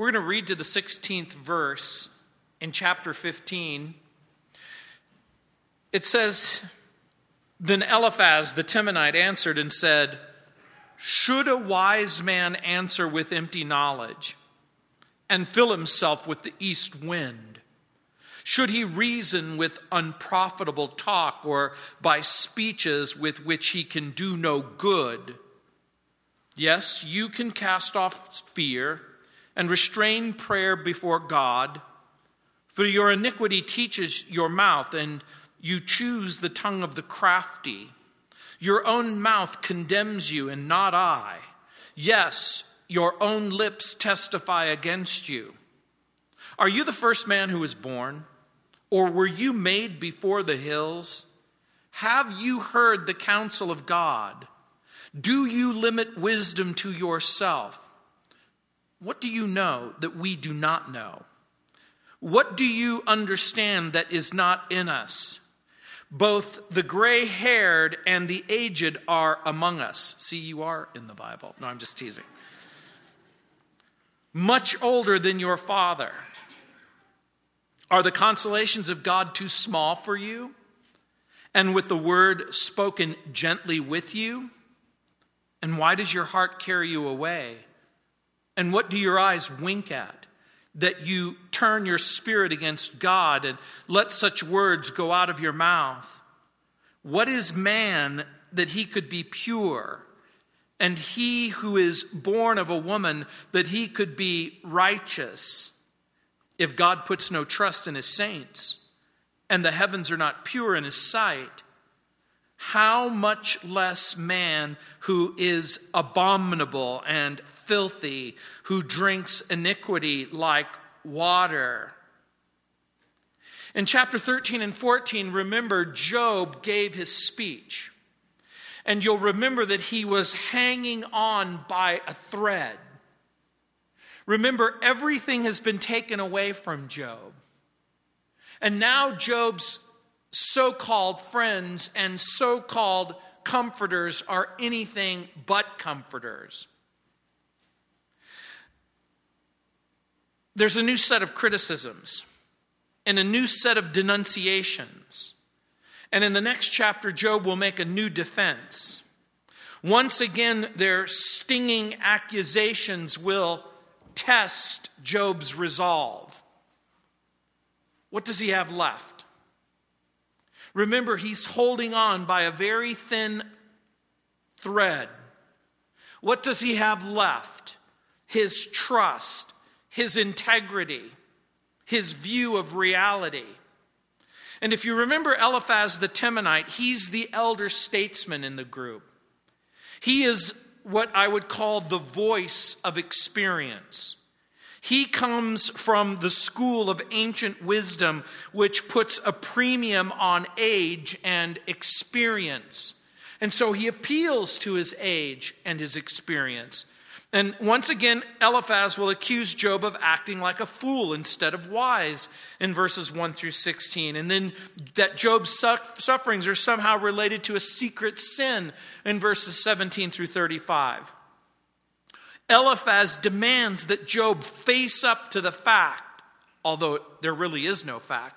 We're going to read to the 16th verse in chapter 15. It says, Then Eliphaz the Temanite answered and said, Should a wise man answer with empty knowledge and fill himself with the east wind? Should he reason with unprofitable talk or by speeches with which he can do no good? Yes, you can cast off fear and restrain prayer before God, for your iniquity teaches your mouth, and you choose the tongue of the crafty. Your own mouth condemns you, and not I. Yes, your own lips testify against you. Are you the first man who was born? Or were you made before the hills? Have you heard the counsel of God? Do you limit wisdom to yourself? What do you know that we do not know? What do you understand that is not in us? Both the gray haired and the aged are among us. See, you are in the Bible. No, I'm just teasing. Much older than your father. Are the consolations of God too small for you? And with the word spoken gently with you? And why does your heart carry you away? And what do your eyes wink at? That you turn your spirit against God and let such words go out of your mouth. What is man that he could be pure? And he who is born of a woman that he could be righteous? If God puts no trust in his saints, and the heavens are not pure in his sight, how much less man who is abominable and filthy, who drinks iniquity like water. In chapter 13 and 14, remember, Job gave his speech. And you'll remember that he was hanging on by a thread. Remember, everything has been taken away from Job. And now Job's so called friends and so called comforters are anything but comforters. There's a new set of criticisms and a new set of denunciations. And in the next chapter, Job will make a new defense. Once again, their stinging accusations will test Job's resolve. What does he have left? Remember, he's holding on by a very thin thread. What does he have left? His trust, his integrity, his view of reality. And if you remember Eliphaz the Temanite, he's the elder statesman in the group. He is what I would call the voice of experience. He comes from the school of ancient wisdom, which puts a premium on age and experience. And so he appeals to his age and his experience. And once again, Eliphaz will accuse Job of acting like a fool instead of wise in verses 1 through 16. And then that Job's sufferings are somehow related to a secret sin in verses 17 through 35. Eliphaz demands that Job face up to the fact, although there really is no fact,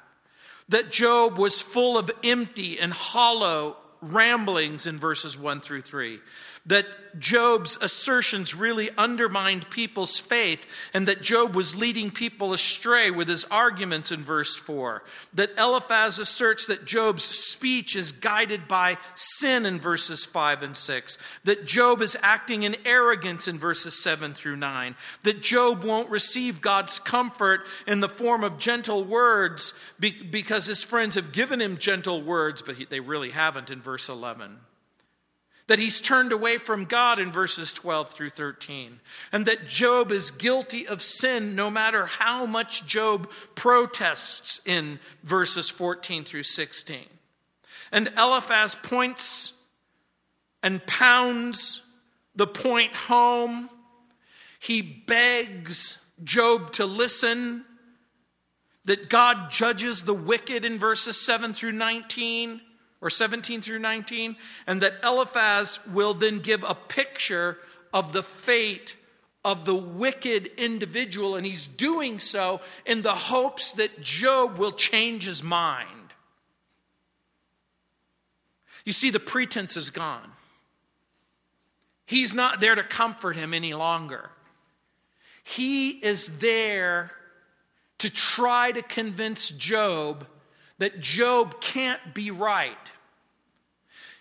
that Job was full of empty and hollow ramblings in verses 1 through 3 that Job's assertions really undermined people's faith and that Job was leading people astray with his arguments in verse 4. That Eliphaz asserts that Job's speech is guided by sin in verses 5 and 6. That Job is acting in arrogance in verses 7 through 9. That Job won't receive God's comfort in the form of gentle words because his friends have given him gentle words, but they really haven't in verse 11 that he's turned away from God in verses 12 through 13, and that Job is guilty of sin no matter how much Job protests in verses 14 through 16. And Eliphaz points and pounds the point home. He begs Job to listen, that God judges the wicked in verses 7 through 19 or 17 through 19, and that Eliphaz will then give a picture of the fate of the wicked individual, and he's doing so in the hopes that Job will change his mind. You see, the pretense is gone. He's not there to comfort him any longer. He is there to try to convince Job that Job can't be right.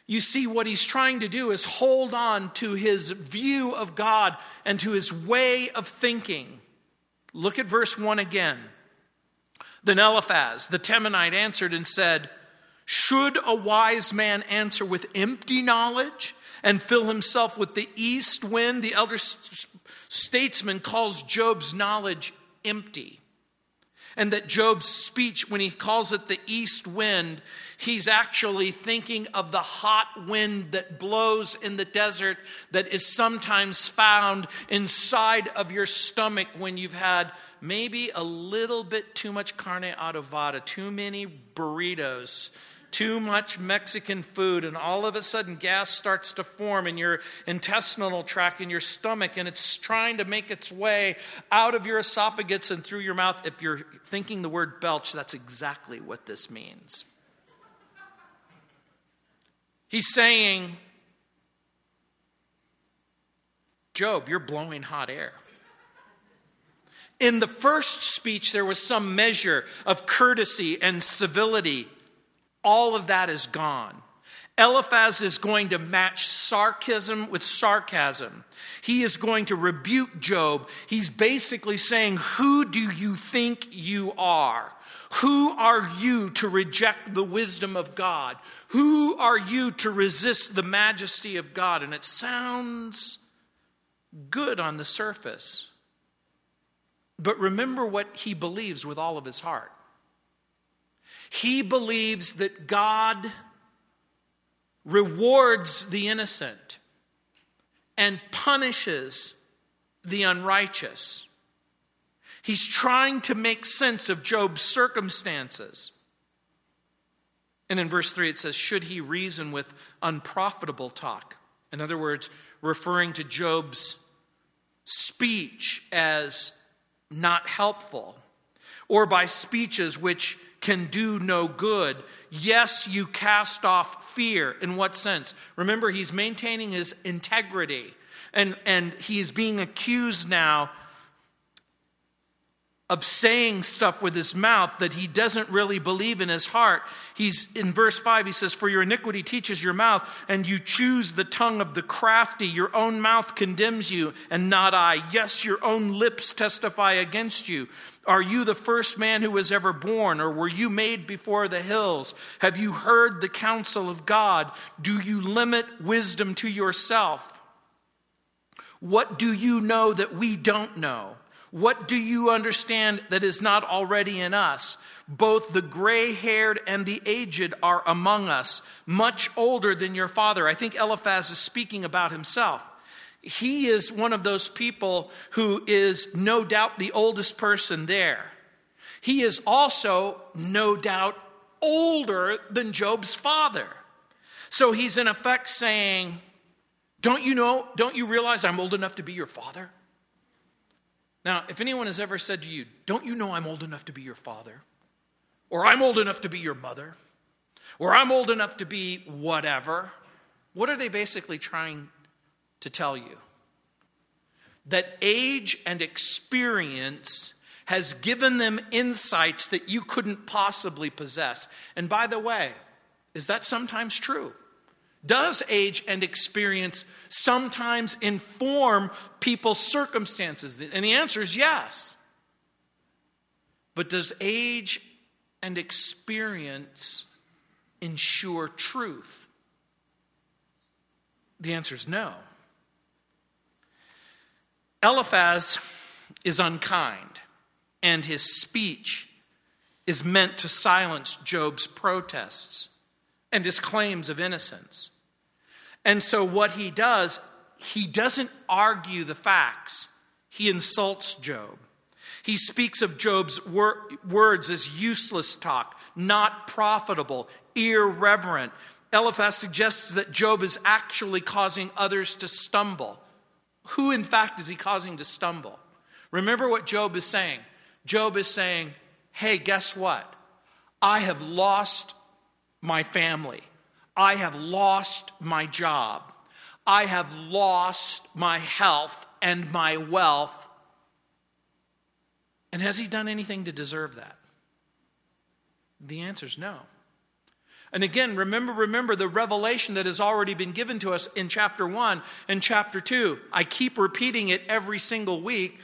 You see, what he's trying to do is hold on to his view of God and to his way of thinking. Look at verse 1 again. Then Eliphaz, the Temanite, answered and said, Should a wise man answer with empty knowledge and fill himself with the east wind? The elder statesman calls Job's knowledge empty. And that Job's speech, when he calls it the east wind, he's actually thinking of the hot wind that blows in the desert that is sometimes found inside of your stomach when you've had maybe a little bit too much carne adobada, too many burritos, too much Mexican food, and all of a sudden gas starts to form in your intestinal tract, in your stomach, and it's trying to make its way out of your esophagus and through your mouth. If you're thinking the word belch, that's exactly what this means. He's saying, Job, you're blowing hot air. In the first speech, there was some measure of courtesy and civility all of that is gone. Eliphaz is going to match sarcasm with sarcasm. He is going to rebuke Job. He's basically saying, Who do you think you are? Who are you to reject the wisdom of God? Who are you to resist the majesty of God? And it sounds good on the surface. But remember what he believes with all of his heart. He believes that God rewards the innocent and punishes the unrighteous. He's trying to make sense of Job's circumstances. And in verse 3, it says, Should he reason with unprofitable talk? In other words, referring to Job's speech as not helpful, or by speeches which can do no good. Yes, you cast off fear. In what sense? Remember, he's maintaining his integrity, and, and he is being accused now of saying stuff with his mouth that he doesn't really believe in his heart. He's in verse 5, he says, For your iniquity teaches your mouth, and you choose the tongue of the crafty. Your own mouth condemns you, and not I. Yes, your own lips testify against you. Are you the first man who was ever born, or were you made before the hills? Have you heard the counsel of God? Do you limit wisdom to yourself? What do you know that we don't know? What do you understand that is not already in us? Both the gray haired and the aged are among us, much older than your father. I think Eliphaz is speaking about himself. He is one of those people who is no doubt the oldest person there. He is also no doubt older than Job's father. So he's in effect saying, Don't you know, don't you realize I'm old enough to be your father? Now, if anyone has ever said to you, Don't you know I'm old enough to be your father? Or I'm old enough to be your mother? Or I'm old enough to be whatever? What are they basically trying to tell you? That age and experience has given them insights that you couldn't possibly possess. And by the way, is that sometimes true? Does age and experience sometimes inform people's circumstances? And the answer is yes. But does age and experience ensure truth? The answer is no. Eliphaz is unkind, and his speech is meant to silence Job's protests and his claims of innocence. And so, what he does, he doesn't argue the facts, he insults Job. He speaks of Job's wor- words as useless talk, not profitable, irreverent. Eliphaz suggests that Job is actually causing others to stumble. Who, in fact, is he causing to stumble? Remember what Job is saying. Job is saying, Hey, guess what? I have lost my family. I have lost my job. I have lost my health and my wealth. And has he done anything to deserve that? The answer is no. And again, remember, remember the revelation that has already been given to us in chapter 1 and chapter 2. I keep repeating it every single week.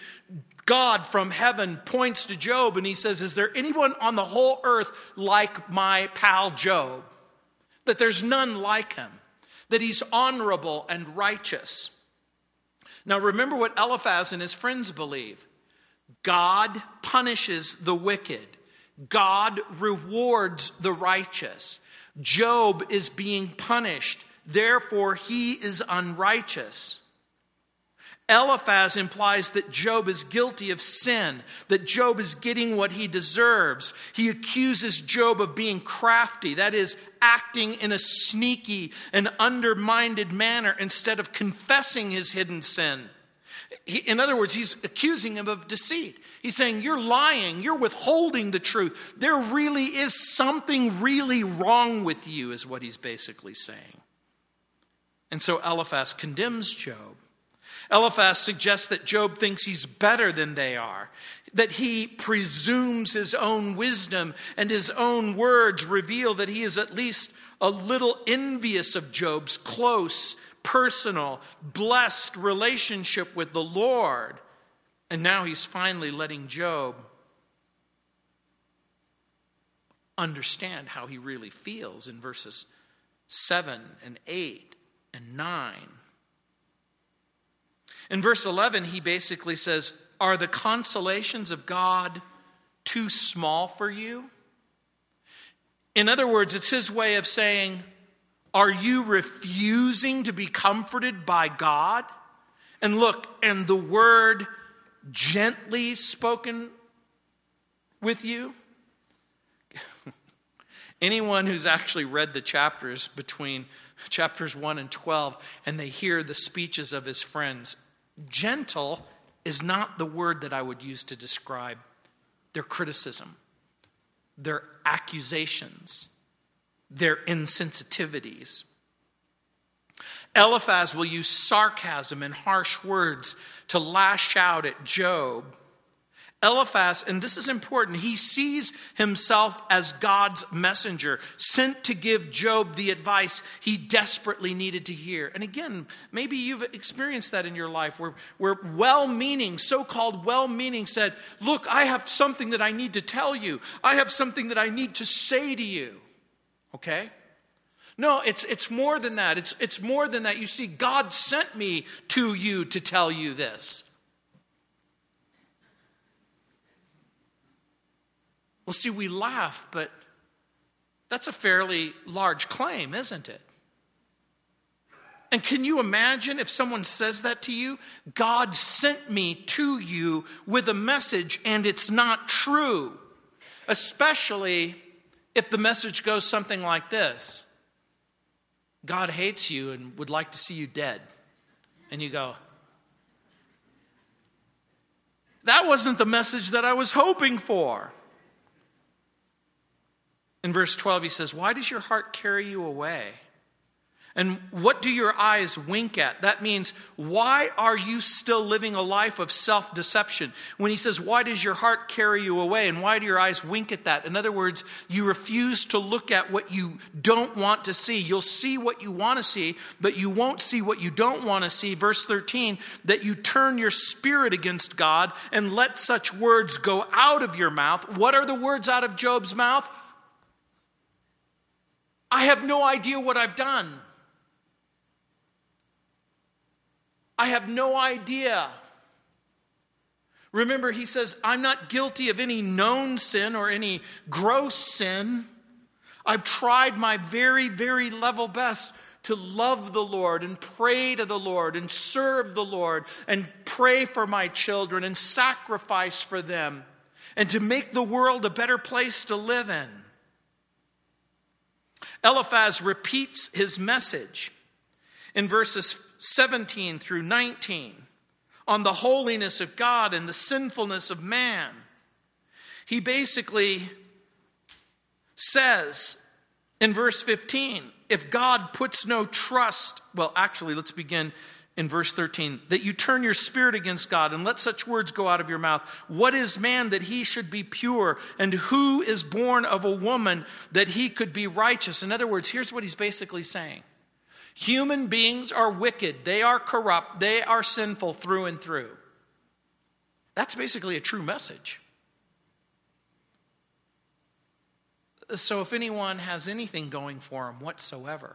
God from heaven points to Job and he says, Is there anyone on the whole earth like my pal Job? That there's none like him, that he's honorable and righteous. Now, remember what Eliphaz and his friends believe God punishes the wicked, God rewards the righteous. Job is being punished, therefore, he is unrighteous. Eliphaz implies that Job is guilty of sin, that Job is getting what he deserves. He accuses Job of being crafty, that is, acting in a sneaky and undermined manner instead of confessing his hidden sin. In other words, he's accusing him of deceit. He's saying, You're lying, you're withholding the truth. There really is something really wrong with you, is what he's basically saying. And so Eliphaz condemns Job. Eliphaz suggests that Job thinks he's better than they are, that he presumes his own wisdom and his own words reveal that he is at least a little envious of Job's close, personal, blessed relationship with the Lord. And now he's finally letting Job understand how he really feels in verses 7 and 8 and 9. In verse 11, he basically says, Are the consolations of God too small for you? In other words, it's his way of saying, Are you refusing to be comforted by God? And look, and the word gently spoken with you? Anyone who's actually read the chapters between chapters 1 and 12 and they hear the speeches of his friends Gentle is not the word that I would use to describe their criticism, their accusations, their insensitivities. Eliphaz will use sarcasm and harsh words to lash out at Job Eliphaz, and this is important, he sees himself as God's messenger, sent to give Job the advice he desperately needed to hear. And again, maybe you've experienced that in your life where, where well meaning, so called well meaning, said, Look, I have something that I need to tell you, I have something that I need to say to you. Okay? No, it's, it's more than that. It's, it's more than that. You see, God sent me to you to tell you this. Well, see, we laugh, but that's a fairly large claim, isn't it? And can you imagine if someone says that to you? God sent me to you with a message and it's not true. Especially if the message goes something like this God hates you and would like to see you dead. And you go, That wasn't the message that I was hoping for. In verse 12, he says, Why does your heart carry you away? And what do your eyes wink at? That means, why are you still living a life of self deception? When he says, Why does your heart carry you away? And why do your eyes wink at that? In other words, you refuse to look at what you don't want to see. You'll see what you want to see, but you won't see what you don't want to see. Verse 13, that you turn your spirit against God and let such words go out of your mouth. What are the words out of Job's mouth? I have no idea what I've done. I have no idea. Remember, he says, I'm not guilty of any known sin or any gross sin. I've tried my very, very level best to love the Lord and pray to the Lord and serve the Lord and pray for my children and sacrifice for them and to make the world a better place to live in. Eliphaz repeats his message in verses 17 through 19. on the holiness of God and the sinfulness of man. He basically says in verse 15 if God puts no trust, well, actually, let's begin in verse 13 that you turn your spirit against God and let such words go out of your mouth. What is man that he should be pure? And who is born of a woman that he could be righteous? In other words, here's what he's basically saying Human beings are wicked, they are corrupt, they are sinful through and through. That's basically a true message. So, if anyone has anything going for them whatsoever,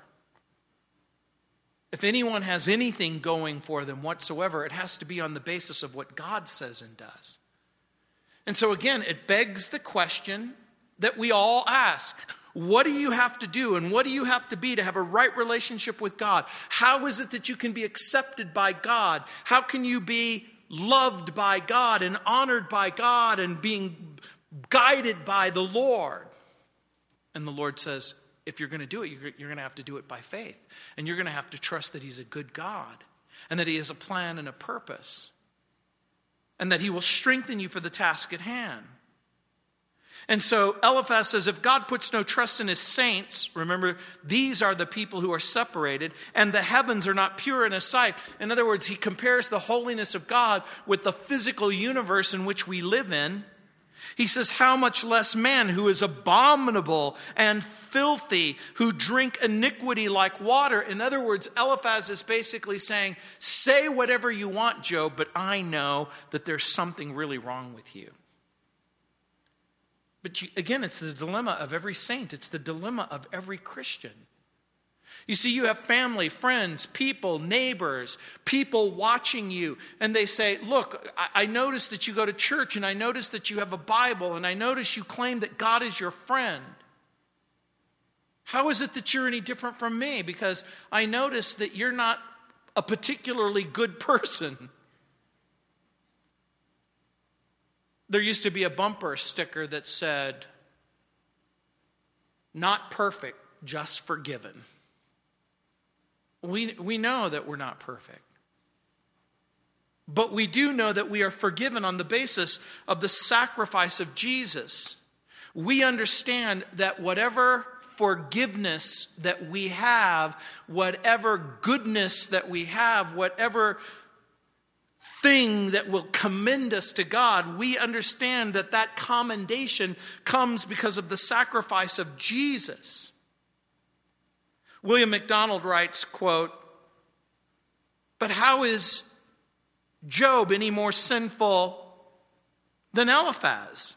if anyone has anything going for them whatsoever, it has to be on the basis of what God says and does. And so, again, it begs the question that we all ask What do you have to do and what do you have to be to have a right relationship with God? How is it that you can be accepted by God? How can you be loved by God and honored by God and being guided by the Lord? And the Lord says, if you're going to do it, you're, going to have to do it by faith. And you're going to have to trust that He's a good God and that He has a plan and a purpose and that He will strengthen you for the task at hand. And so Eliphaz says if God puts no trust in his saints, remember, these are the people who are separated, and the heavens are not pure in his sight. In other words, he compares the holiness of God with the physical universe in which we live in. He says, How much less man who is abominable and filthy, who drink iniquity like water. In other words, Eliphaz is basically saying, Say whatever you want, Job, but I know that there's something really wrong with you. But you, again, it's the dilemma of every saint, it's the dilemma of every Christian. You see, you have family, friends, people, neighbors, people watching you, and they say, Look, I, I notice that you go to church, and I notice that you have a Bible, and I notice you claim that God is your friend. How is it that you're any different from me? Because I notice that you're not a particularly good person. There used to be a bumper sticker that said, Not perfect, just forgiven. We, we know that we're not perfect. But we do know that we are forgiven on the basis of the sacrifice of Jesus. We understand that whatever forgiveness that we have, whatever goodness that we have, whatever thing that will commend us to God, we understand that that commendation comes because of the sacrifice of Jesus. William MacDonald writes, quote, But how is Job any more sinful than Eliphaz?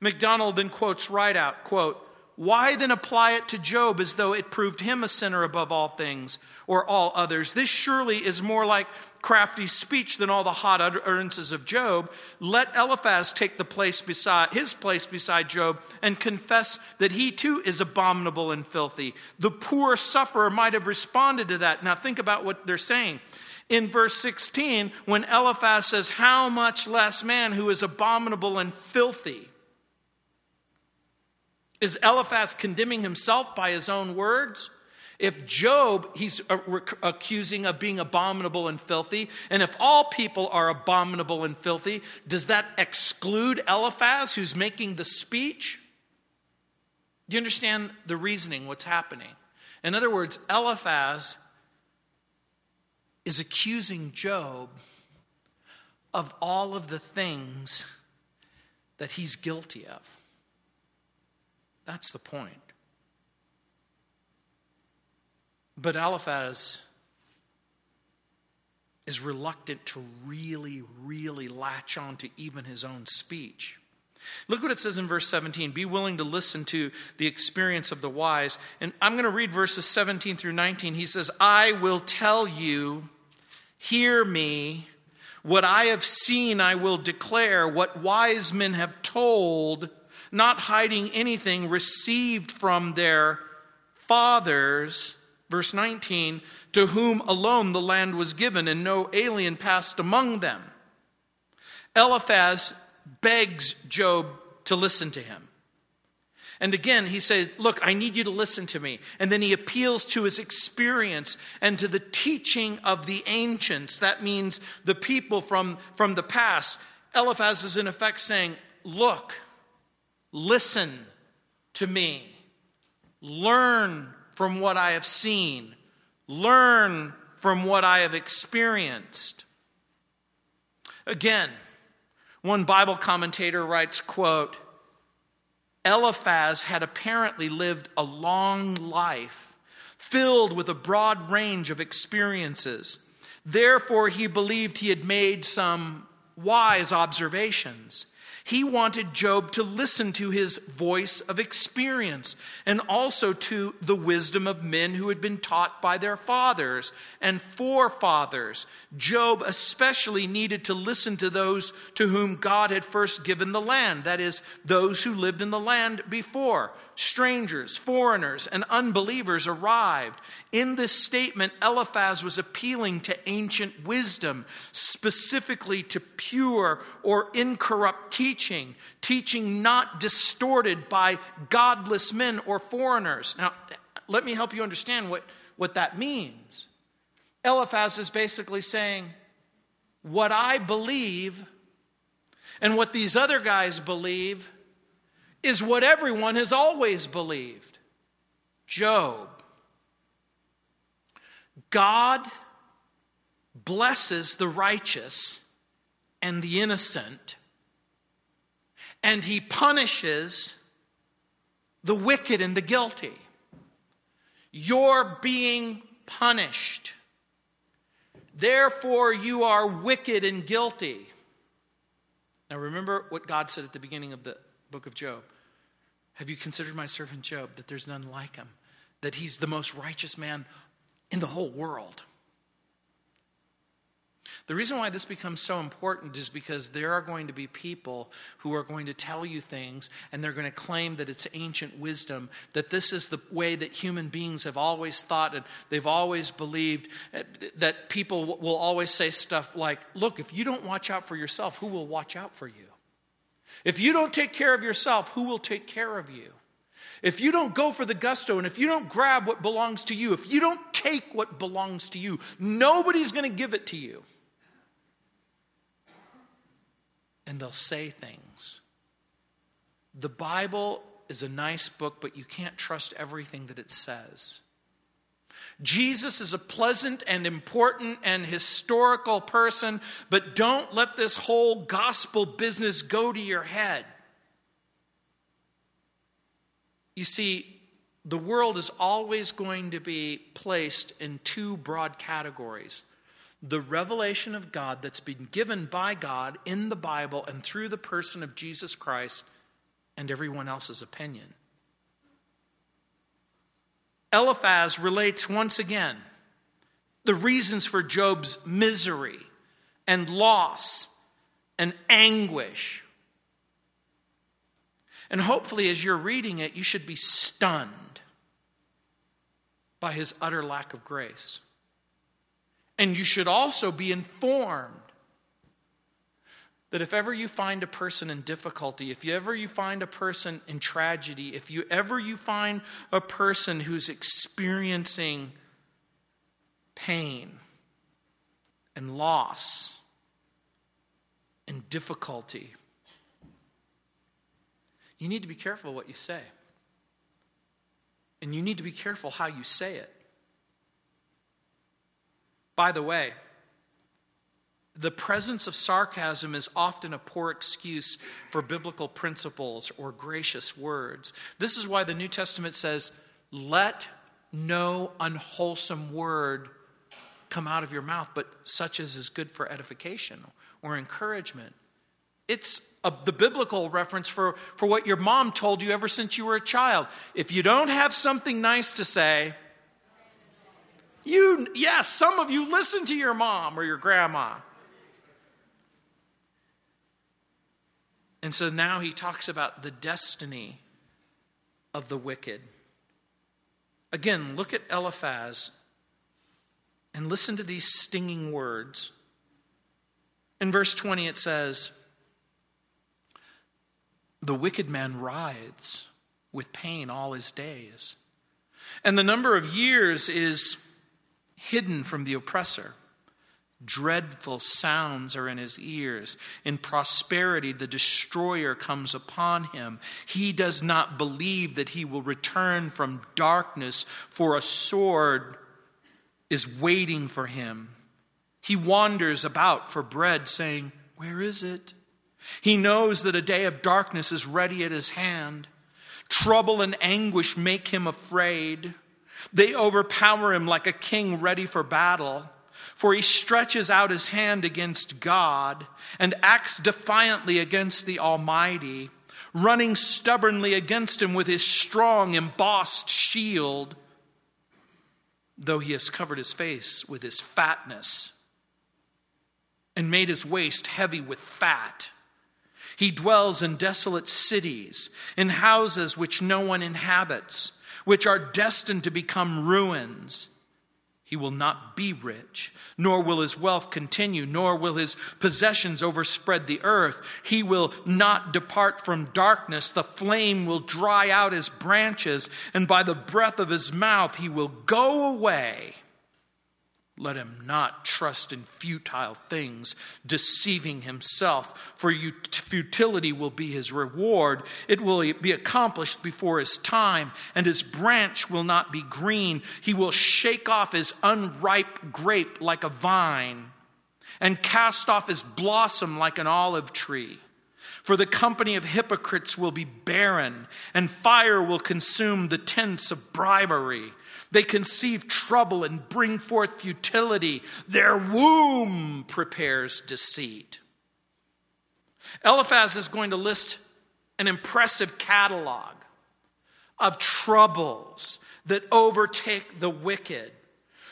MacDonald then quotes right out, quote, Why then apply it to Job as though it proved him a sinner above all things or all others? This surely is more like crafty speech than all the hot utterances of Job, let Eliphaz take the place beside his place beside Job and confess that he too is abominable and filthy. The poor sufferer might have responded to that. Now think about what they're saying. In verse 16, when Eliphaz says, How much less man who is abominable and filthy? Is Eliphaz condemning himself by his own words? If Job, he's accusing of being abominable and filthy, and if all people are abominable and filthy, does that exclude Eliphaz, who's making the speech? Do you understand the reasoning, what's happening? In other words, Eliphaz is accusing Job of all of the things that he's guilty of. That's the point. But Eliphaz is reluctant to really, really latch on to even his own speech. Look what it says in verse 17 be willing to listen to the experience of the wise. And I'm going to read verses 17 through 19. He says, I will tell you, hear me. What I have seen, I will declare. What wise men have told, not hiding anything received from their fathers. Verse 19, to whom alone the land was given, and no alien passed among them. Eliphaz begs Job to listen to him. And again, he says, Look, I need you to listen to me. And then he appeals to his experience and to the teaching of the ancients. That means the people from, from the past. Eliphaz is in effect saying, Look, listen to me, learn from what I have seen, learn from what I have experienced. Again, one Bible commentator writes, quote, Eliphaz had apparently lived a long life, filled with a broad range of experiences. Therefore, he believed he had made some wise observations. He wanted Job to listen to his voice of experience and also to the wisdom of men who had been taught by their fathers and forefathers. Job especially needed to listen to those to whom God had first given the land, that is, those who lived in the land before strangers, foreigners, and unbelievers arrived. In this statement, Eliphaz was appealing to ancient wisdom, specifically to pure or incorrupt teaching, teaching not distorted by godless men or foreigners. Now, let me help you understand what, what that means. Eliphaz is basically saying, What I believe and what these other guys believe is what everyone has always believed Job. God blesses the righteous and the innocent, and he punishes the wicked and the guilty. You're being punished. Therefore, you are wicked and guilty. Now, remember what God said at the beginning of the book of Job. Have you considered my servant Job, that there's none like him, that he's the most righteous man in the whole world? The reason why this becomes so important is because there are going to be people who are going to tell you things and they're going to claim that it's ancient wisdom, that this is the way that human beings have always thought and they've always believed, eh, that people will always say stuff like, Look, if you don't watch out for yourself, who will watch out for you? If you don't take care of yourself, who will take care of you? If you don't go for the gusto and if you don't grab what belongs to you, if you don't take what belongs to you, nobody's going to give it to you. And they'll say things. The Bible is a nice book, but you can't trust everything that it says. Jesus is a pleasant and important and historical person, but don't let this whole gospel business go to your head. You see, the world is always going to be placed in two broad categories the revelation of God that's been given by God in the Bible and through the person of Jesus Christ, and everyone else's opinion. Eliphaz relates once again the reasons for Job's misery and loss and anguish. And hopefully, as you're reading it, you should be stunned by his utter lack of grace. And you should also be informed that if ever you find a person in difficulty, if you ever you find a person in tragedy, if you ever you find a person who's experiencing pain and loss and difficulty, you need to be careful what you say. And you need to be careful how you say it. By the way, the presence of sarcasm is often a poor excuse for biblical principles or gracious words. This is why the New Testament says, Let no unwholesome word come out of your mouth, but such as is good for edification or encouragement. It's a, the biblical reference for, for what your mom told you ever since you were a child. If you don't have something nice to say, you, yes, some of you listen to your mom or your grandma. And so now he talks about the destiny of the wicked. Again, look at Eliphaz and listen to these stinging words. In verse 20, it says, The wicked man writhes with pain all his days. And the number of years is hidden from the oppressor. Dreadful sounds are in his ears. In prosperity, the destroyer comes upon him. He does not believe that he will return from darkness, for a sword is waiting for him. He wanders about for bread, saying, Where is it? He knows that a day of darkness is ready at his hand. Trouble and anguish make him afraid. They overpower him like a king ready for battle. For he stretches out his hand against God and acts defiantly against the Almighty, running stubbornly against him with his strong, embossed shield, though he has covered his face with his fatness and made his waist heavy with fat. He dwells in desolate cities, in houses which no one inhabits, which are destined to become ruins. He will not be rich, nor will his wealth continue, nor will his possessions overspread the earth. He will not depart from darkness. The flame will dry out his branches, and by the breath of his mouth he will go away. Let him not trust in futile things, deceiving himself, for futility will be his reward. It will be accomplished before his time, and his branch will not be green. He will shake off his unripe grape like a vine, and cast off his blossom like an olive tree. For the company of hypocrites will be barren, and fire will consume the tents of bribery. They conceive trouble and bring forth futility. Their womb prepares deceit. Eliphaz is going to list an impressive catalog of troubles that overtake the wicked,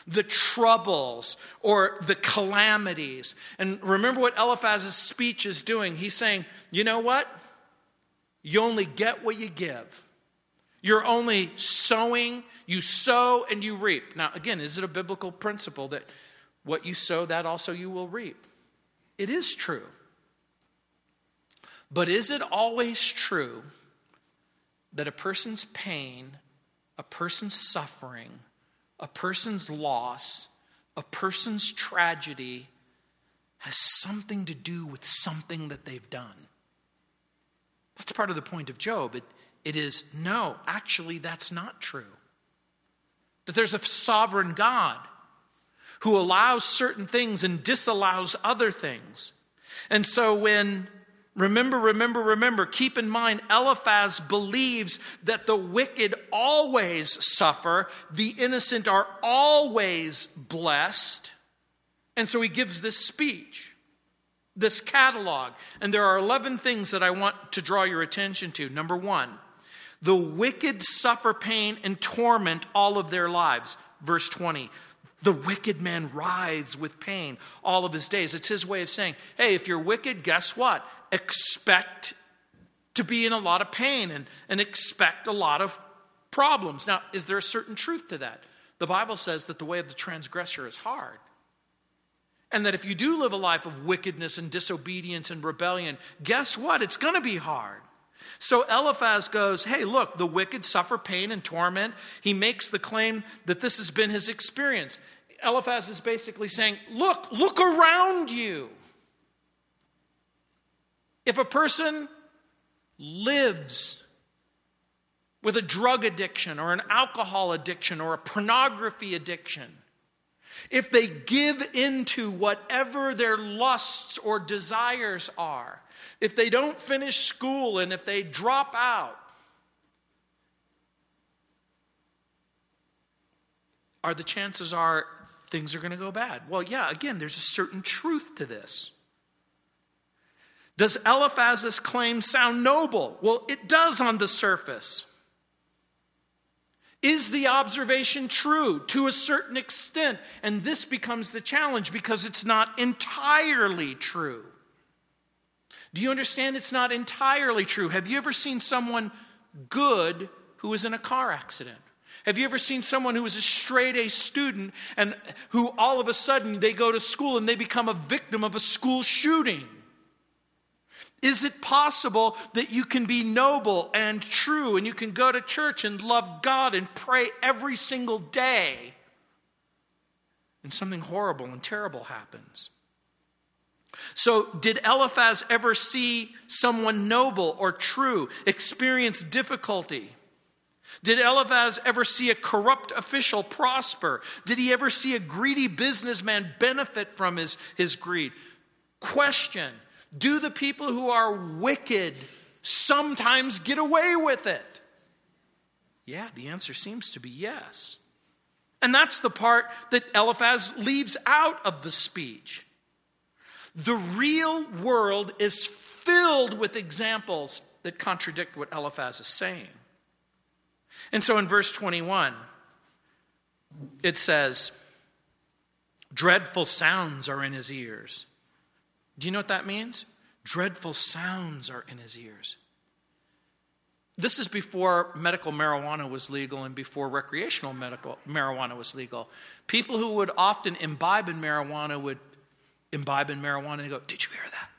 the troubles or the calamities. And remember what Eliphaz's speech is doing. He's saying, you know what? You only get what you give. You're only sowing, you sow and you reap. Now, again, is it a biblical principle that what you sow, that also you will reap? It is true. But is it always true that a person's pain, a person's suffering, a person's loss, a person's tragedy has something to do with something that they've done? That's part of the point of Job. It, it is no, actually, that's not true. That there's a sovereign God who allows certain things and disallows other things. And so when Remember, remember, remember, keep in mind, Eliphaz believes that the wicked always suffer, the innocent are always blessed. And so he gives this speech, this catalog. And there are 11 things that I want to draw your attention to. Number one, the wicked suffer pain and torment all of their lives. Verse 20. The wicked man writhes with pain all of his days. It's his way of saying, hey, if you're wicked, guess what? Expect to be in a lot of pain and, and expect a lot of problems. Now, is there a certain truth to that? The Bible says that the way of the transgressor is hard. And that if you do live a life of wickedness and disobedience and rebellion, guess what? It's going to be hard. So Eliphaz goes, Hey, look, the wicked suffer pain and torment. He makes the claim that this has been his experience. Eliphaz is basically saying, Look, look around you. If a person lives with a drug addiction or an alcohol addiction or a pornography addiction, if they give into whatever their lusts or desires are, if they don't finish school and if they drop out, are the chances are things are going to go bad? Well, yeah, again, there's a certain truth to this. Does Eliphaz's claim sound noble? Well, it does on the surface. Is the observation true to a certain extent? And this becomes the challenge because it's not entirely true. Do you understand it's not entirely true? Have you ever seen someone good who was in a car accident? Have you ever seen someone who was a straight A student and who all of a sudden they go to school and they become a victim of a school shooting? Is it possible that you can be noble and true and you can go to church and love God and pray every single day and something horrible and terrible happens? So, did Eliphaz ever see someone noble or true experience difficulty? Did Eliphaz ever see a corrupt official prosper? Did he ever see a greedy businessman benefit from his, his greed? Question Do the people who are wicked sometimes get away with it? Yeah, the answer seems to be yes. And that's the part that Eliphaz leaves out of the speech. The real world is filled with examples that contradict what Eliphaz is saying. And so in verse 21, it says, Dreadful sounds are in his ears. Do you know what that means? Dreadful sounds are in his ears. This is before medical marijuana was legal and before recreational medical marijuana was legal. People who would often imbibe in marijuana would imbibe in marijuana and they go, Did you hear that?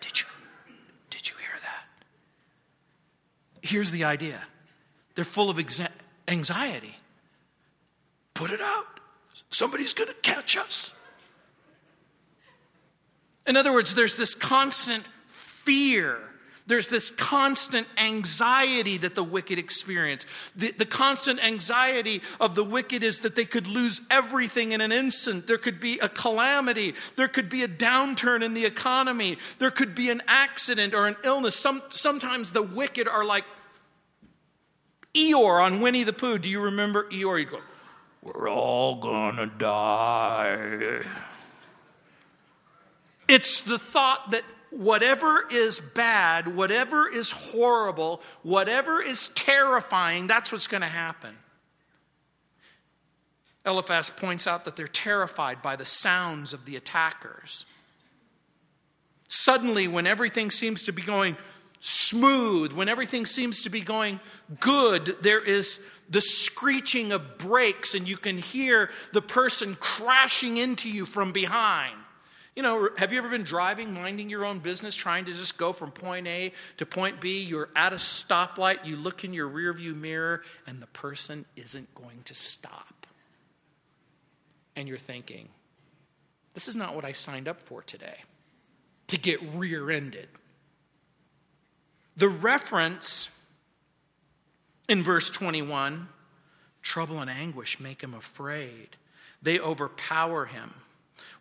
Did you, did you hear that? Here's the idea they're full of anxiety. Put it out. Somebody's going to catch us. In other words, there's this constant fear there's this constant anxiety that the wicked experience. The, the constant anxiety of the wicked is that they could lose everything in an instant. There could be a calamity. There could be a downturn in the economy. There could be an accident or an illness. Some, sometimes the wicked are like Eeyore on Winnie the Pooh. Do you remember Eeyore? You go, We're all gonna die. It's the thought that whatever is bad, whatever is horrible, whatever is terrifying, that's what's going to happen. Eliphaz points out that they're terrified by the sounds of the attackers. Suddenly, when everything seems to be going smooth, when everything seems to be going good, there is the screeching of brakes, and you can hear the person crashing into you from behind. You know, have you ever been driving, minding your own business, trying to just go from point A to point B? You're at a stoplight, you look in your rearview mirror, and the person isn't going to stop. And you're thinking, this is not what I signed up for today to get rear ended. The reference in verse 21 trouble and anguish make him afraid, they overpower him.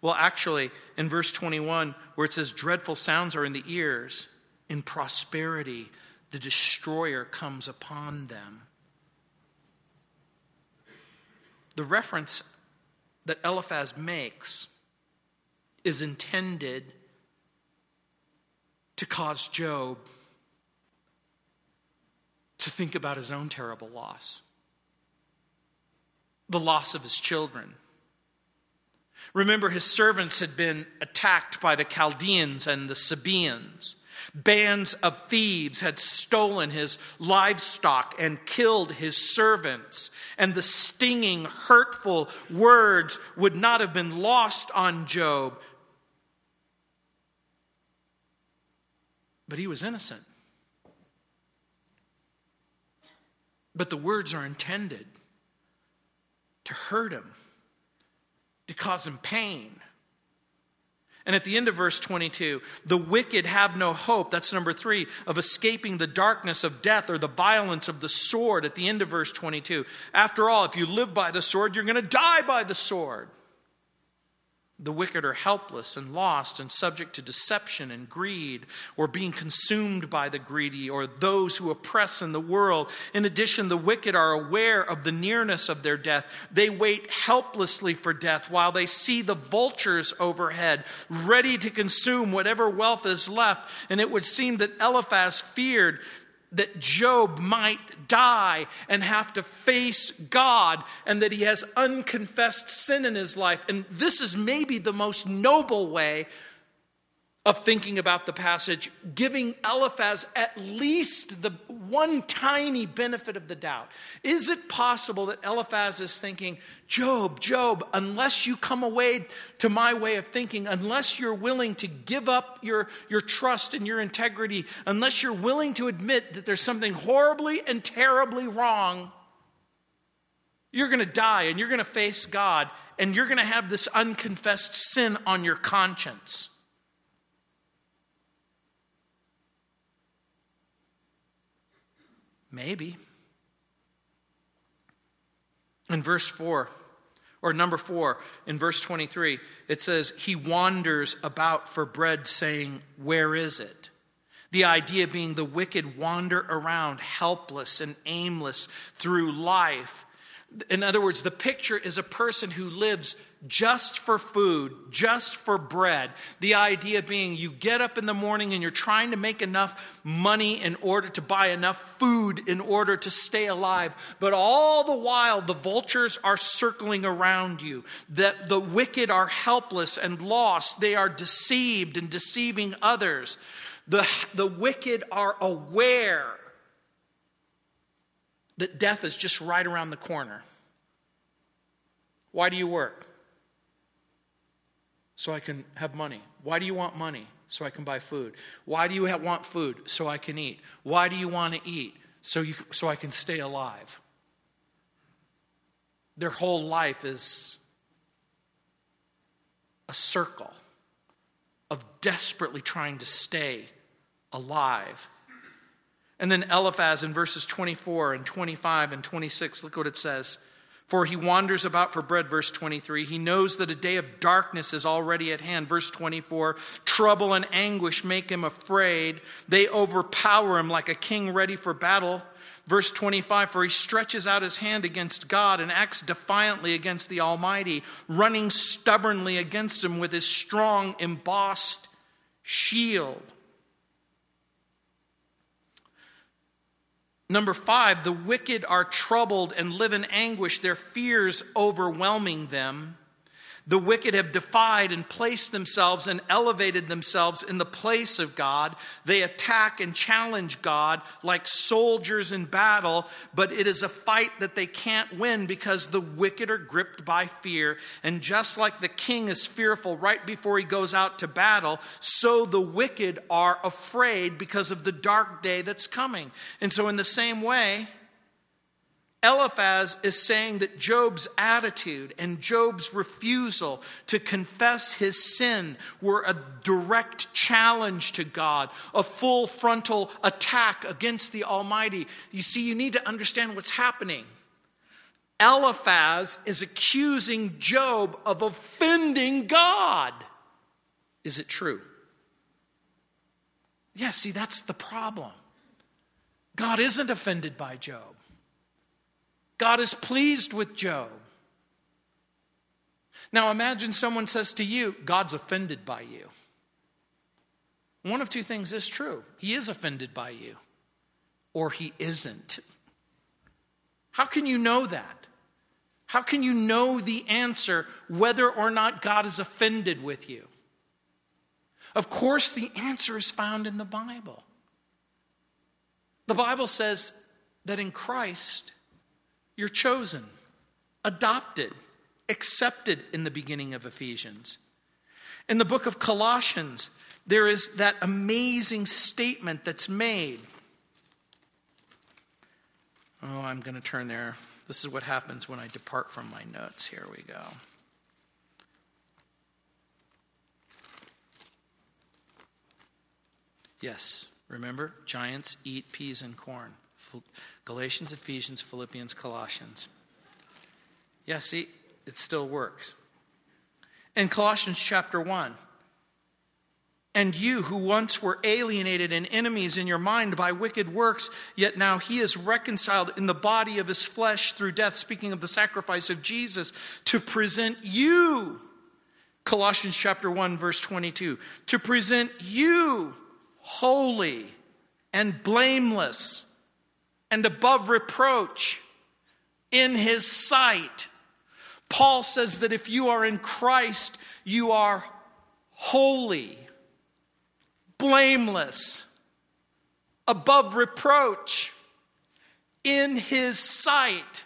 Well, actually, in verse 21, where it says, dreadful sounds are in the ears, in prosperity, the destroyer comes upon them. The reference that Eliphaz makes is intended to cause Job to think about his own terrible loss the loss of his children Remember, his servants had been attacked by the Chaldeans and the Sabaeans. Bands of thieves had stolen his livestock and killed his servants. And the stinging, hurtful words would not have been lost on Job. But he was innocent. But the words are intended to hurt him to cause him pain. And at the end of verse 22, the wicked have no hope. That's number three, of escaping the darkness of death or the violence of the sword at the end of verse 22. After all, if you live by the sword, you're going to die by the sword. The wicked are helpless and lost and subject to deception and greed, or being consumed by the greedy, or those who oppress in the world. In addition, the wicked are aware of the nearness of their death. They wait helplessly for death while they see the vultures overhead, ready to consume whatever wealth is left. And it would seem that Eliphaz feared that Job might die and have to face God and that he has unconfessed sin in his life. And this is maybe the most noble way of thinking about the passage, giving Eliphaz at least the one tiny benefit of the doubt. Is it possible that Eliphaz is thinking, Job, Job, unless you come away to my way of thinking, unless you're willing to give up your, your trust and your integrity, unless you're willing to admit that there's something horribly and terribly wrong, you're going to die and you're going to face God and you're going to have this unconfessed sin on your conscience. Maybe. In verse 4, or number 4, in verse 23, it says, He wanders about for bread, saying, Where is it? The idea being the wicked wander around helpless and aimless through life in other words, the picture is a person who lives just for food, just for bread. The idea being you get up in the morning and you're trying to make enough money in order to buy enough food in order to stay alive. But all the while, the vultures are circling around you. That the wicked are helpless and lost. They are deceived and deceiving others. The, the wicked are aware that death is just right around the corner. Why do you work? So I can have money. Why do you want money? So I can buy food. Why do you have, want food? So I can eat. Why do you want to eat? So, you, so I can stay alive. Their whole life is a circle of desperately trying to stay alive and then Eliphaz in verses 24 and 25 and 26, look what it says. For he wanders about for bread, verse 23. He knows that a day of darkness is already at hand, verse 24. Trouble and anguish make him afraid. They overpower him like a king ready for battle. Verse 25, for he stretches out his hand against God and acts defiantly against the Almighty, running stubbornly against him with his strong, embossed shield. Number five, the wicked are troubled and live in anguish, their fears overwhelming them. The wicked have defied and placed themselves and elevated themselves in the place of God. They attack and challenge God like soldiers in battle, but it is a fight that they can't win because the wicked are gripped by fear. And just like the king is fearful right before he goes out to battle, so the wicked are afraid because of the dark day that's coming. And so, in the same way, Eliphaz is saying that Job's attitude and Job's refusal to confess his sin were a direct challenge to God, a full frontal attack against the Almighty. You see, you need to understand what's happening. Eliphaz is accusing Job of offending God. Is it true? Yeah, see, that's the problem. God isn't offended by Job. God is pleased with Job. Now imagine someone says to you, God's offended by you. One of two things is true He is offended by you, or He isn't. How can you know that? How can you know the answer whether or not God is offended with you? Of course, the answer is found in the Bible. The Bible says that in Christ, you're chosen, adopted, accepted in the beginning of Ephesians. In the book of Colossians, there is that amazing statement that's made. Oh, I'm going to turn there. This is what happens when I depart from my notes. Here we go. Yes, remember, giants eat peas and corn. Galatians, Ephesians, Philippians, Colossians. Yeah, see, it still works. In Colossians chapter 1, and you who once were alienated and enemies in your mind by wicked works, yet now he is reconciled in the body of his flesh through death, speaking of the sacrifice of Jesus, to present you, Colossians chapter 1, verse 22, to present you holy and blameless and above reproach in his sight. Paul says that if you are in Christ, you are holy, blameless, above reproach. in his sight.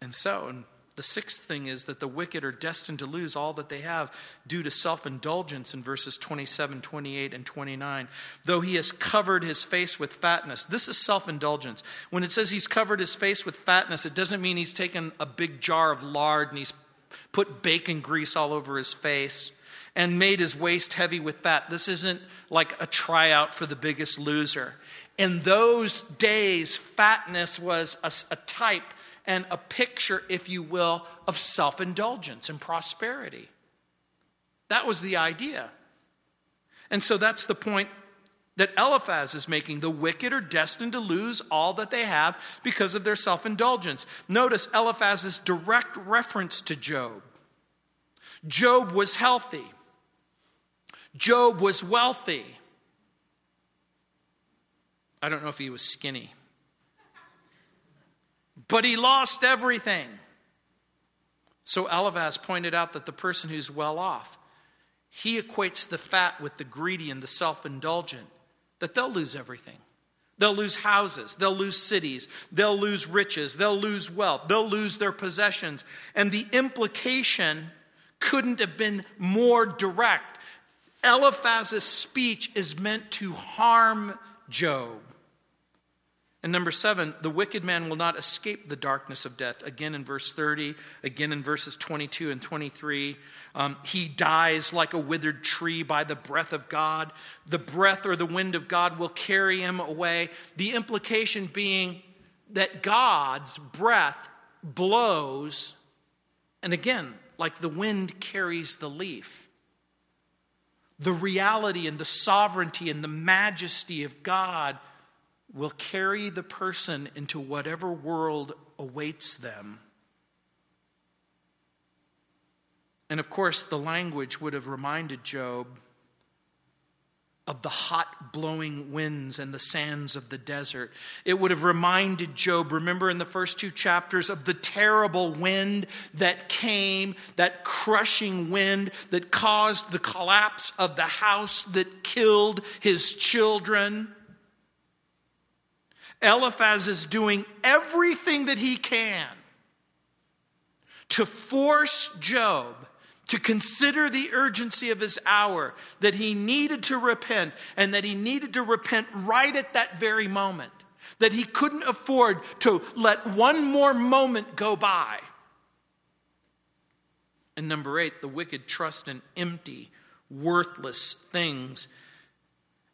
And so, the sixth thing is that the wicked are destined to lose all that they have due to self indulgence in verses 27, 28, and 29. Though he has covered his face with fatness. This is self indulgence. When it says he's covered his face with fatness, it doesn't mean he's taken a big jar of lard and he's put bacon grease all over his face and made his waist heavy with fat. This isn't like a tryout for the biggest loser. In those days, fatness was a, a type and a picture, if you will, of self indulgence and prosperity. That was the idea. And so that's the point that Eliphaz is making. The wicked are destined to lose all that they have because of their self indulgence. Notice Eliphaz's direct reference to Job. Job was healthy, Job was wealthy. I don't know if he was skinny but he lost everything. So Eliphaz pointed out that the person who's well off, he equates the fat with the greedy and the self indulgent, that they'll lose everything. They'll lose houses, they'll lose cities, they'll lose riches, they'll lose wealth, they'll lose their possessions. And the implication couldn't have been more direct. Eliphaz's speech is meant to harm Job. And number seven, the wicked man will not escape the darkness of death. Again in verse 30, again in verses 22 and 23. Um, he dies like a withered tree by the breath of God. The breath or the wind of God will carry him away. The implication being that God's breath blows, and again, like the wind carries the leaf. The reality and the sovereignty and the majesty of God will carry the person into whatever world awaits them. And of course, the language would have reminded Job of the hot blowing winds and the sands of the desert. It would have reminded Job, remember in the first two chapters, of the terrible wind that came, that crushing wind that caused the collapse of the house that killed his children. Eliphaz is doing everything that he can to force Job to consider the urgency of his hour, that he needed to repent, and that he needed to repent right at that very moment, that he couldn't afford to let one more moment go by. And number eight, the wicked trust in empty, worthless things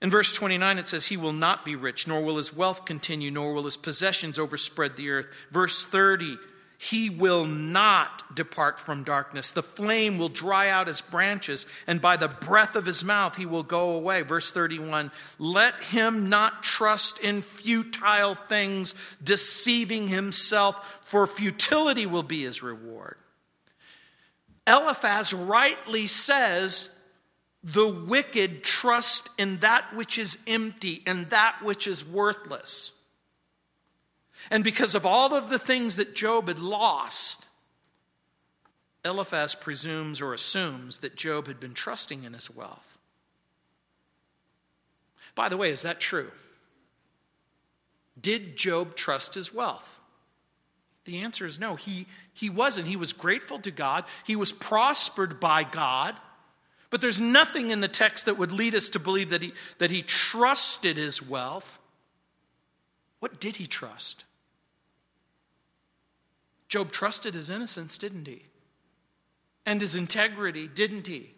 in verse 29, it says, He will not be rich, nor will his wealth continue, nor will his possessions overspread the earth. Verse 30, He will not depart from darkness. The flame will dry out his branches, and by the breath of his mouth he will go away. Verse 31, Let him not trust in futile things, deceiving himself, for futility will be his reward. Eliphaz rightly says, the wicked trust in that which is empty and that which is worthless. And because of all of the things that Job had lost, Eliphaz presumes or assumes that Job had been trusting in his wealth. By the way, is that true? Did Job trust his wealth? The answer is no. He, he wasn't. He was grateful to God, he was prospered by God. But there's nothing in the text that would lead us to believe that he, that he trusted his wealth. What did he trust? Job trusted his innocence, didn't he? And his integrity, didn't he?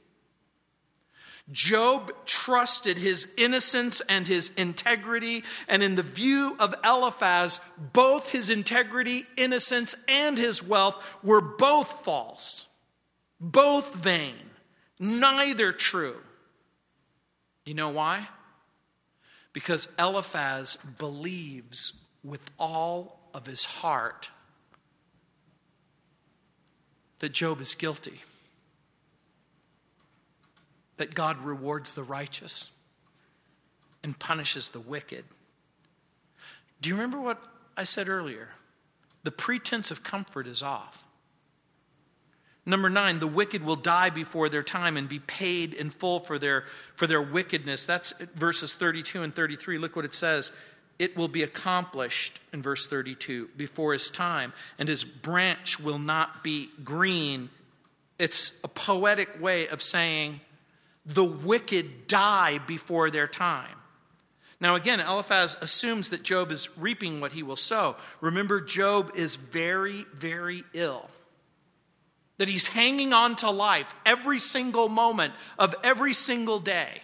Job trusted his innocence and his integrity, and in the view of Eliphaz, both his integrity, innocence, and his wealth were both false, both vain. Neither true. You know why? Because Eliphaz believes with all of his heart that Job is guilty, that God rewards the righteous and punishes the wicked. Do you remember what I said earlier? The pretense of comfort is off. Number nine, the wicked will die before their time and be paid in full for their, for their wickedness. That's verses 32 and 33. Look what it says. It will be accomplished in verse 32 before his time, and his branch will not be green. It's a poetic way of saying the wicked die before their time. Now, again, Eliphaz assumes that Job is reaping what he will sow. Remember, Job is very, very ill that he's hanging on to life every single moment of every single day.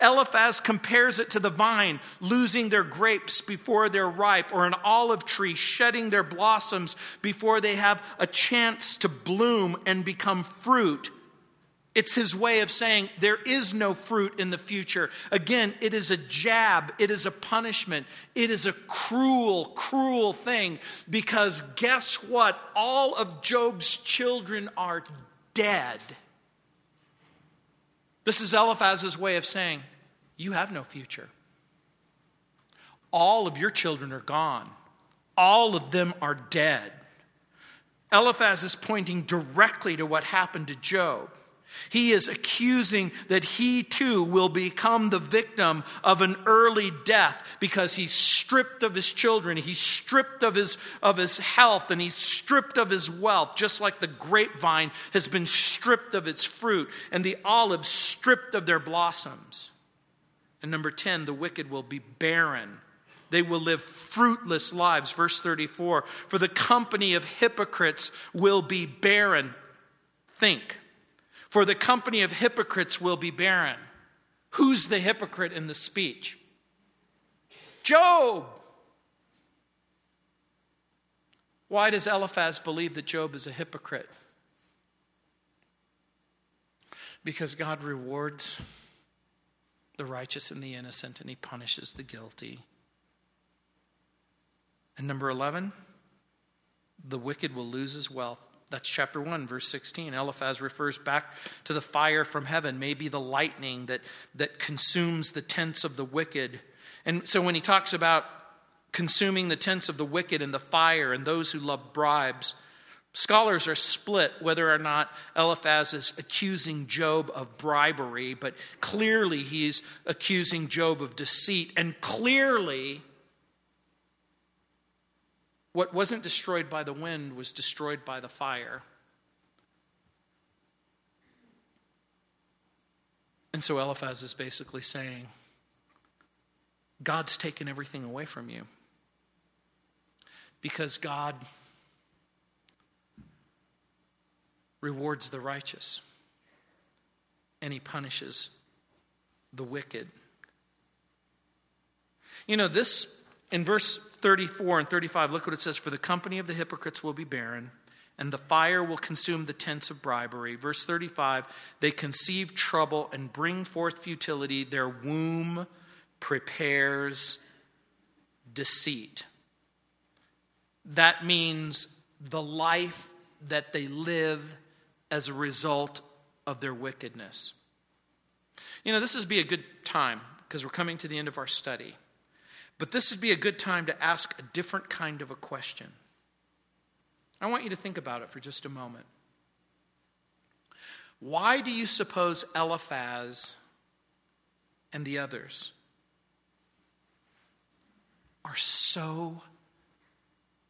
Eliphaz compares it to the vine losing their grapes before they're ripe, or an olive tree shedding their blossoms before they have a chance to bloom and become fruit. It's his way of saying there is no fruit in the future. Again, it is a jab, it is a punishment, it is a cruel, cruel thing because guess what? All of Job's children are dead. This is Eliphaz's way of saying you have no future. All of your children are gone, all of them are dead. Eliphaz is pointing directly to what happened to Job. He is accusing that he too will become the victim of an early death because he's stripped of his children, he's stripped of his, of his health, and he's stripped of his wealth, just like the grapevine has been stripped of its fruit and the olives stripped of their blossoms. And number 10, the wicked will be barren. They will live fruitless lives. Verse 34 For the company of hypocrites will be barren. Think for the company of hypocrites will be barren. Who's the hypocrite in the speech? Job. Why does Eliphaz believe that Job is a hypocrite? Because God rewards the righteous and the innocent, and he punishes the guilty. And number 11, the wicked will lose his wealth that's chapter 1, verse 16. Eliphaz refers back to the fire from heaven, maybe the lightning that, that consumes the tents of the wicked. And so when he talks about consuming the tents of the wicked and the fire and those who love bribes, scholars are split whether or not Eliphaz is accusing Job of bribery, but clearly he's accusing Job of deceit. And clearly, what wasn't destroyed by the wind was destroyed by the fire. And so Eliphaz is basically saying, God's taken everything away from you. Because God rewards the righteous and he punishes the wicked. You know, this in verse 34 and 35, look what it says For the company of the hypocrites will be barren, and the fire will consume the tents of bribery. Verse 35 They conceive trouble and bring forth futility, their womb prepares deceit. That means the life that they live as a result of their wickedness. You know, this would be a good time because we're coming to the end of our study. But this would be a good time to ask a different kind of a question. I want you to think about it for just a moment. Why do you suppose Eliphaz and the others are so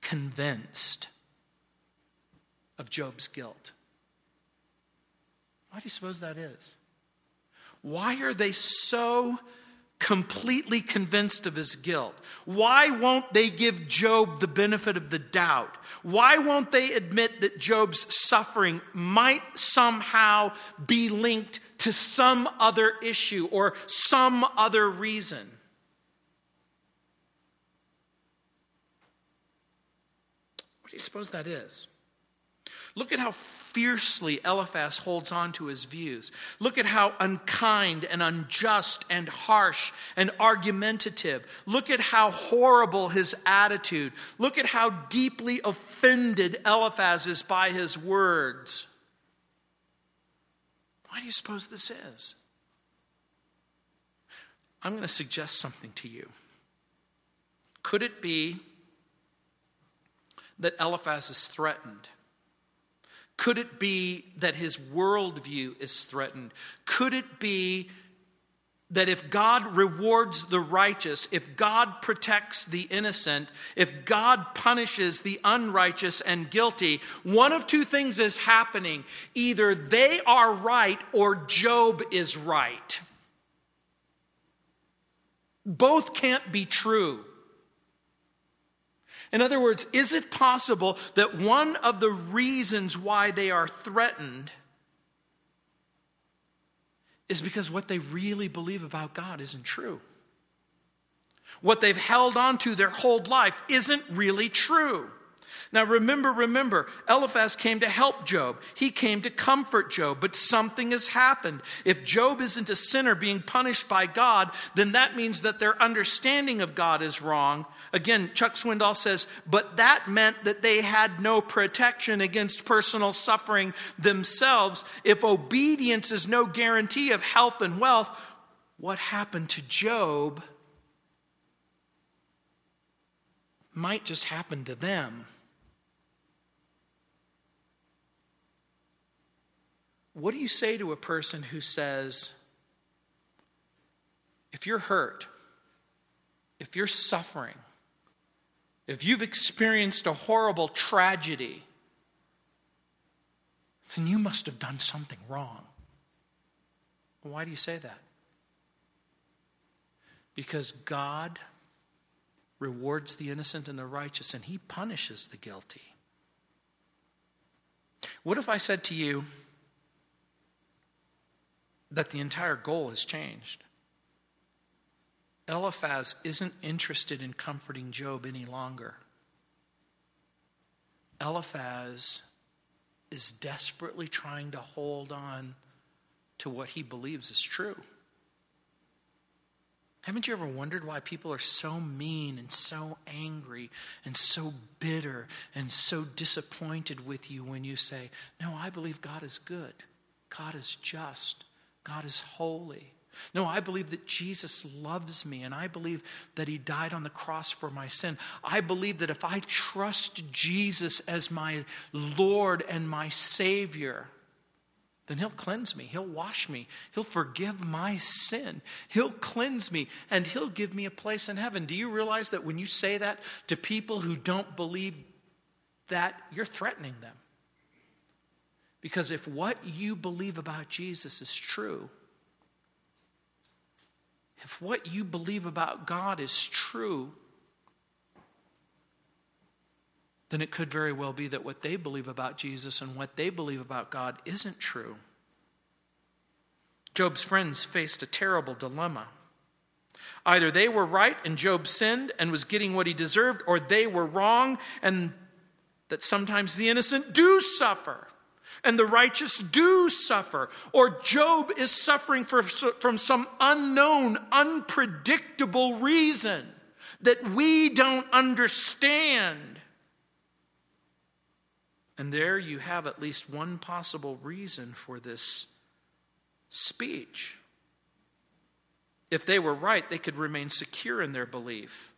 convinced of Job's guilt? Why do you suppose that is? Why are they so completely convinced of his guilt? Why won't they give Job the benefit of the doubt? Why won't they admit that Job's suffering might somehow be linked to some other issue or some other reason? What do you suppose that is? Look at how fiercely Eliphaz holds on to his views. Look at how unkind and unjust and harsh and argumentative. Look at how horrible his attitude. Look at how deeply offended Eliphaz is by his words. Why do you suppose this is? I'm going to suggest something to you. Could it be that Eliphaz is threatened? Could it be that his worldview is threatened? Could it be that if God rewards the righteous, if God protects the innocent, if God punishes the unrighteous and guilty, one of two things is happening. Either they are right or Job is right. Both can't be true. In other words, is it possible that one of the reasons why they are threatened is because what they really believe about God isn't true? What they've held on to their whole life isn't really true. Now remember, remember, Eliphaz came to help Job. He came to comfort Job, but something has happened. If Job isn't a sinner being punished by God, then that means that their understanding of God is wrong. Again, Chuck Swindoll says, but that meant that they had no protection against personal suffering themselves. If obedience is no guarantee of health and wealth, what happened to Job might just happen to them. What do you say to a person who says, if you're hurt, if you're suffering, if you've experienced a horrible tragedy, then you must have done something wrong. Why do you say that? Because God rewards the innocent and the righteous, and He punishes the guilty. What if I said to you, that the entire goal has changed. Eliphaz isn't interested in comforting Job any longer. Eliphaz is desperately trying to hold on to what he believes is true. Haven't you ever wondered why people are so mean and so angry and so bitter and so disappointed with you when you say, No, I believe God is good, God is just, God is holy. No, I believe that Jesus loves me and I believe that he died on the cross for my sin. I believe that if I trust Jesus as my Lord and my Savior, then he'll cleanse me. He'll wash me. He'll forgive my sin. He'll cleanse me and he'll give me a place in heaven. Do you realize that when you say that to people who don't believe that, you're threatening them? Because if what you believe about Jesus is true, if what you believe about God is true, then it could very well be that what they believe about Jesus and what they believe about God isn't true. Job's friends faced a terrible dilemma. Either they were right and Job sinned and was getting what he deserved, or they were wrong and that sometimes the innocent do suffer and the righteous do suffer, or Job is suffering for, from some unknown, unpredictable reason that we don't understand. And there you have at least one possible reason for this speech. If they were right, they could remain secure in their belief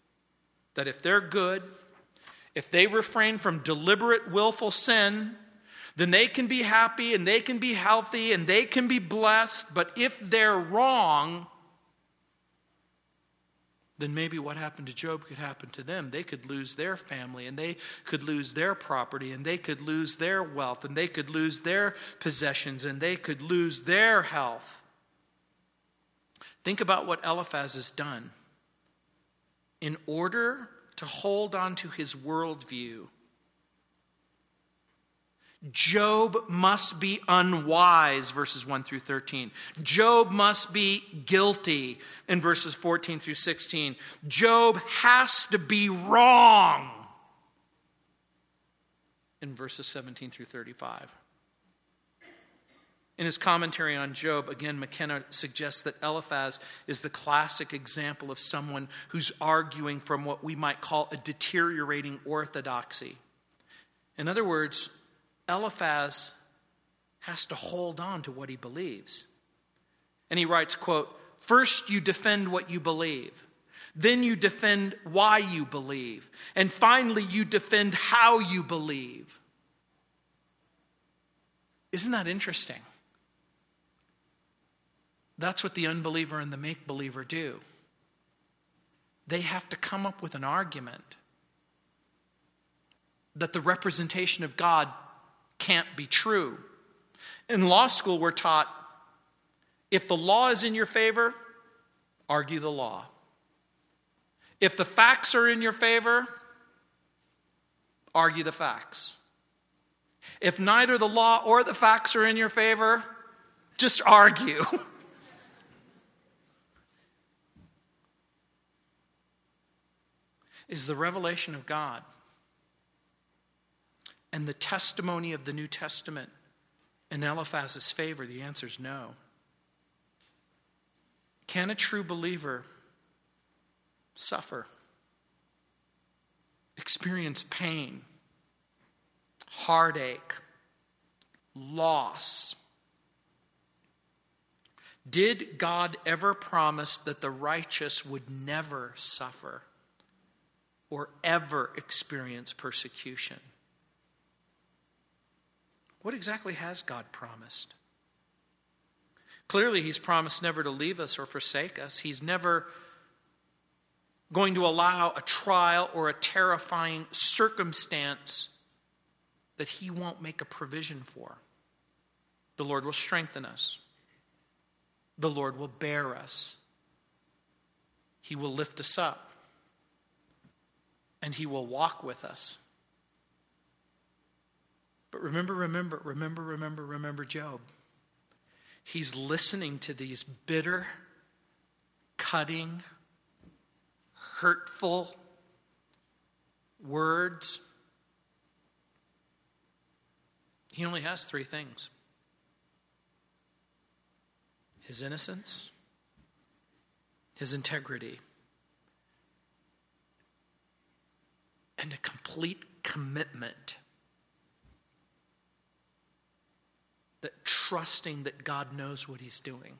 that if they're good, if they refrain from deliberate, willful sin, then they can be happy and they can be healthy and they can be blessed. But if they're wrong, then maybe what happened to Job could happen to them. They could lose their family and they could lose their property and they could lose their wealth and they could lose their possessions and they could lose their health. Think about what Eliphaz has done. In order to hold on to his worldview, Job must be unwise, verses 1 through 13. Job must be guilty in verses 14 through 16. Job has to be wrong in verses 17 through 35. In his commentary on Job, again, McKenna suggests that Eliphaz is the classic example of someone who's arguing from what we might call a deteriorating orthodoxy. In other words, Eliphaz has to hold on to what he believes. And he writes, quote, First you defend what you believe. Then you defend why you believe. And finally, you defend how you believe. Isn't that interesting? That's what the unbeliever and the make believer do. They have to come up with an argument that the representation of God can't be true. In law school, we're taught if the law is in your favor, argue the law. If the facts are in your favor, argue the facts. If neither the law or the facts are in your favor, just argue. is the revelation of God and the testimony of the New Testament in Eliphaz's favor? The answer is no. Can a true believer suffer, experience pain, heartache, loss? Did God ever promise that the righteous would never suffer or ever experience persecution? What exactly has God promised? Clearly, He's promised never to leave us or forsake us. He's never going to allow a trial or a terrifying circumstance that He won't make a provision for. The Lord will strengthen us, the Lord will bear us, He will lift us up, and He will walk with us. But remember, remember, remember, remember, remember Job. He's listening to these bitter, cutting, hurtful words. He only has three things his innocence, his integrity, and a complete commitment that trusting that God knows what He's doing,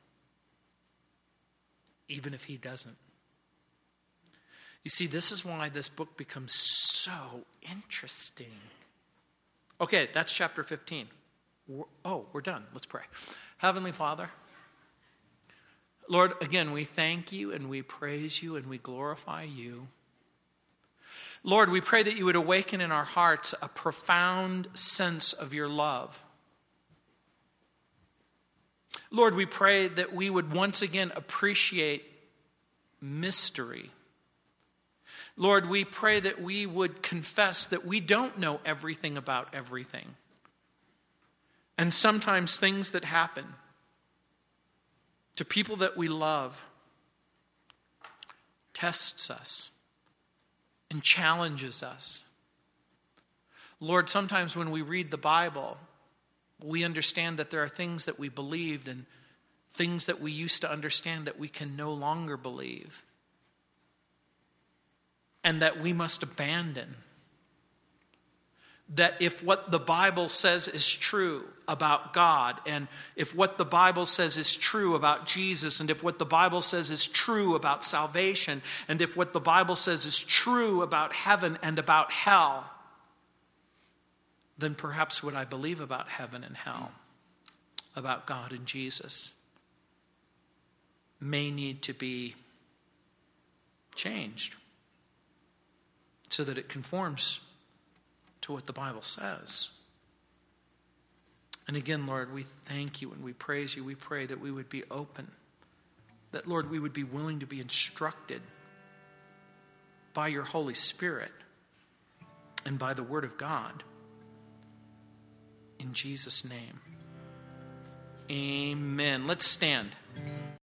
even if He doesn't. You see, this is why this book becomes so interesting. Okay, that's chapter 15. We're, oh, we're done. Let's pray. Heavenly Father, Lord, again, we thank you and we praise you and we glorify you. Lord, we pray that you would awaken in our hearts a profound sense of your love. Lord, we pray that we would once again appreciate mystery. Lord, we pray that we would confess that we don't know everything about everything. And sometimes things that happen to people that we love tests us and challenges us. Lord, sometimes when we read the Bible, we understand that there are things that we believed and things that we used to understand that we can no longer believe and that we must abandon. That if what the Bible says is true about God, and if what the Bible says is true about Jesus, and if what the Bible says is true about salvation, and if what the Bible says is true about heaven and about hell, then perhaps what I believe about heaven and hell, about God and Jesus, may need to be changed so that it conforms to what the Bible says. And again, Lord, we thank you and we praise you. We pray that we would be open, that, Lord, we would be willing to be instructed by your Holy Spirit and by the Word of God. In Jesus' name. Amen. Let's stand.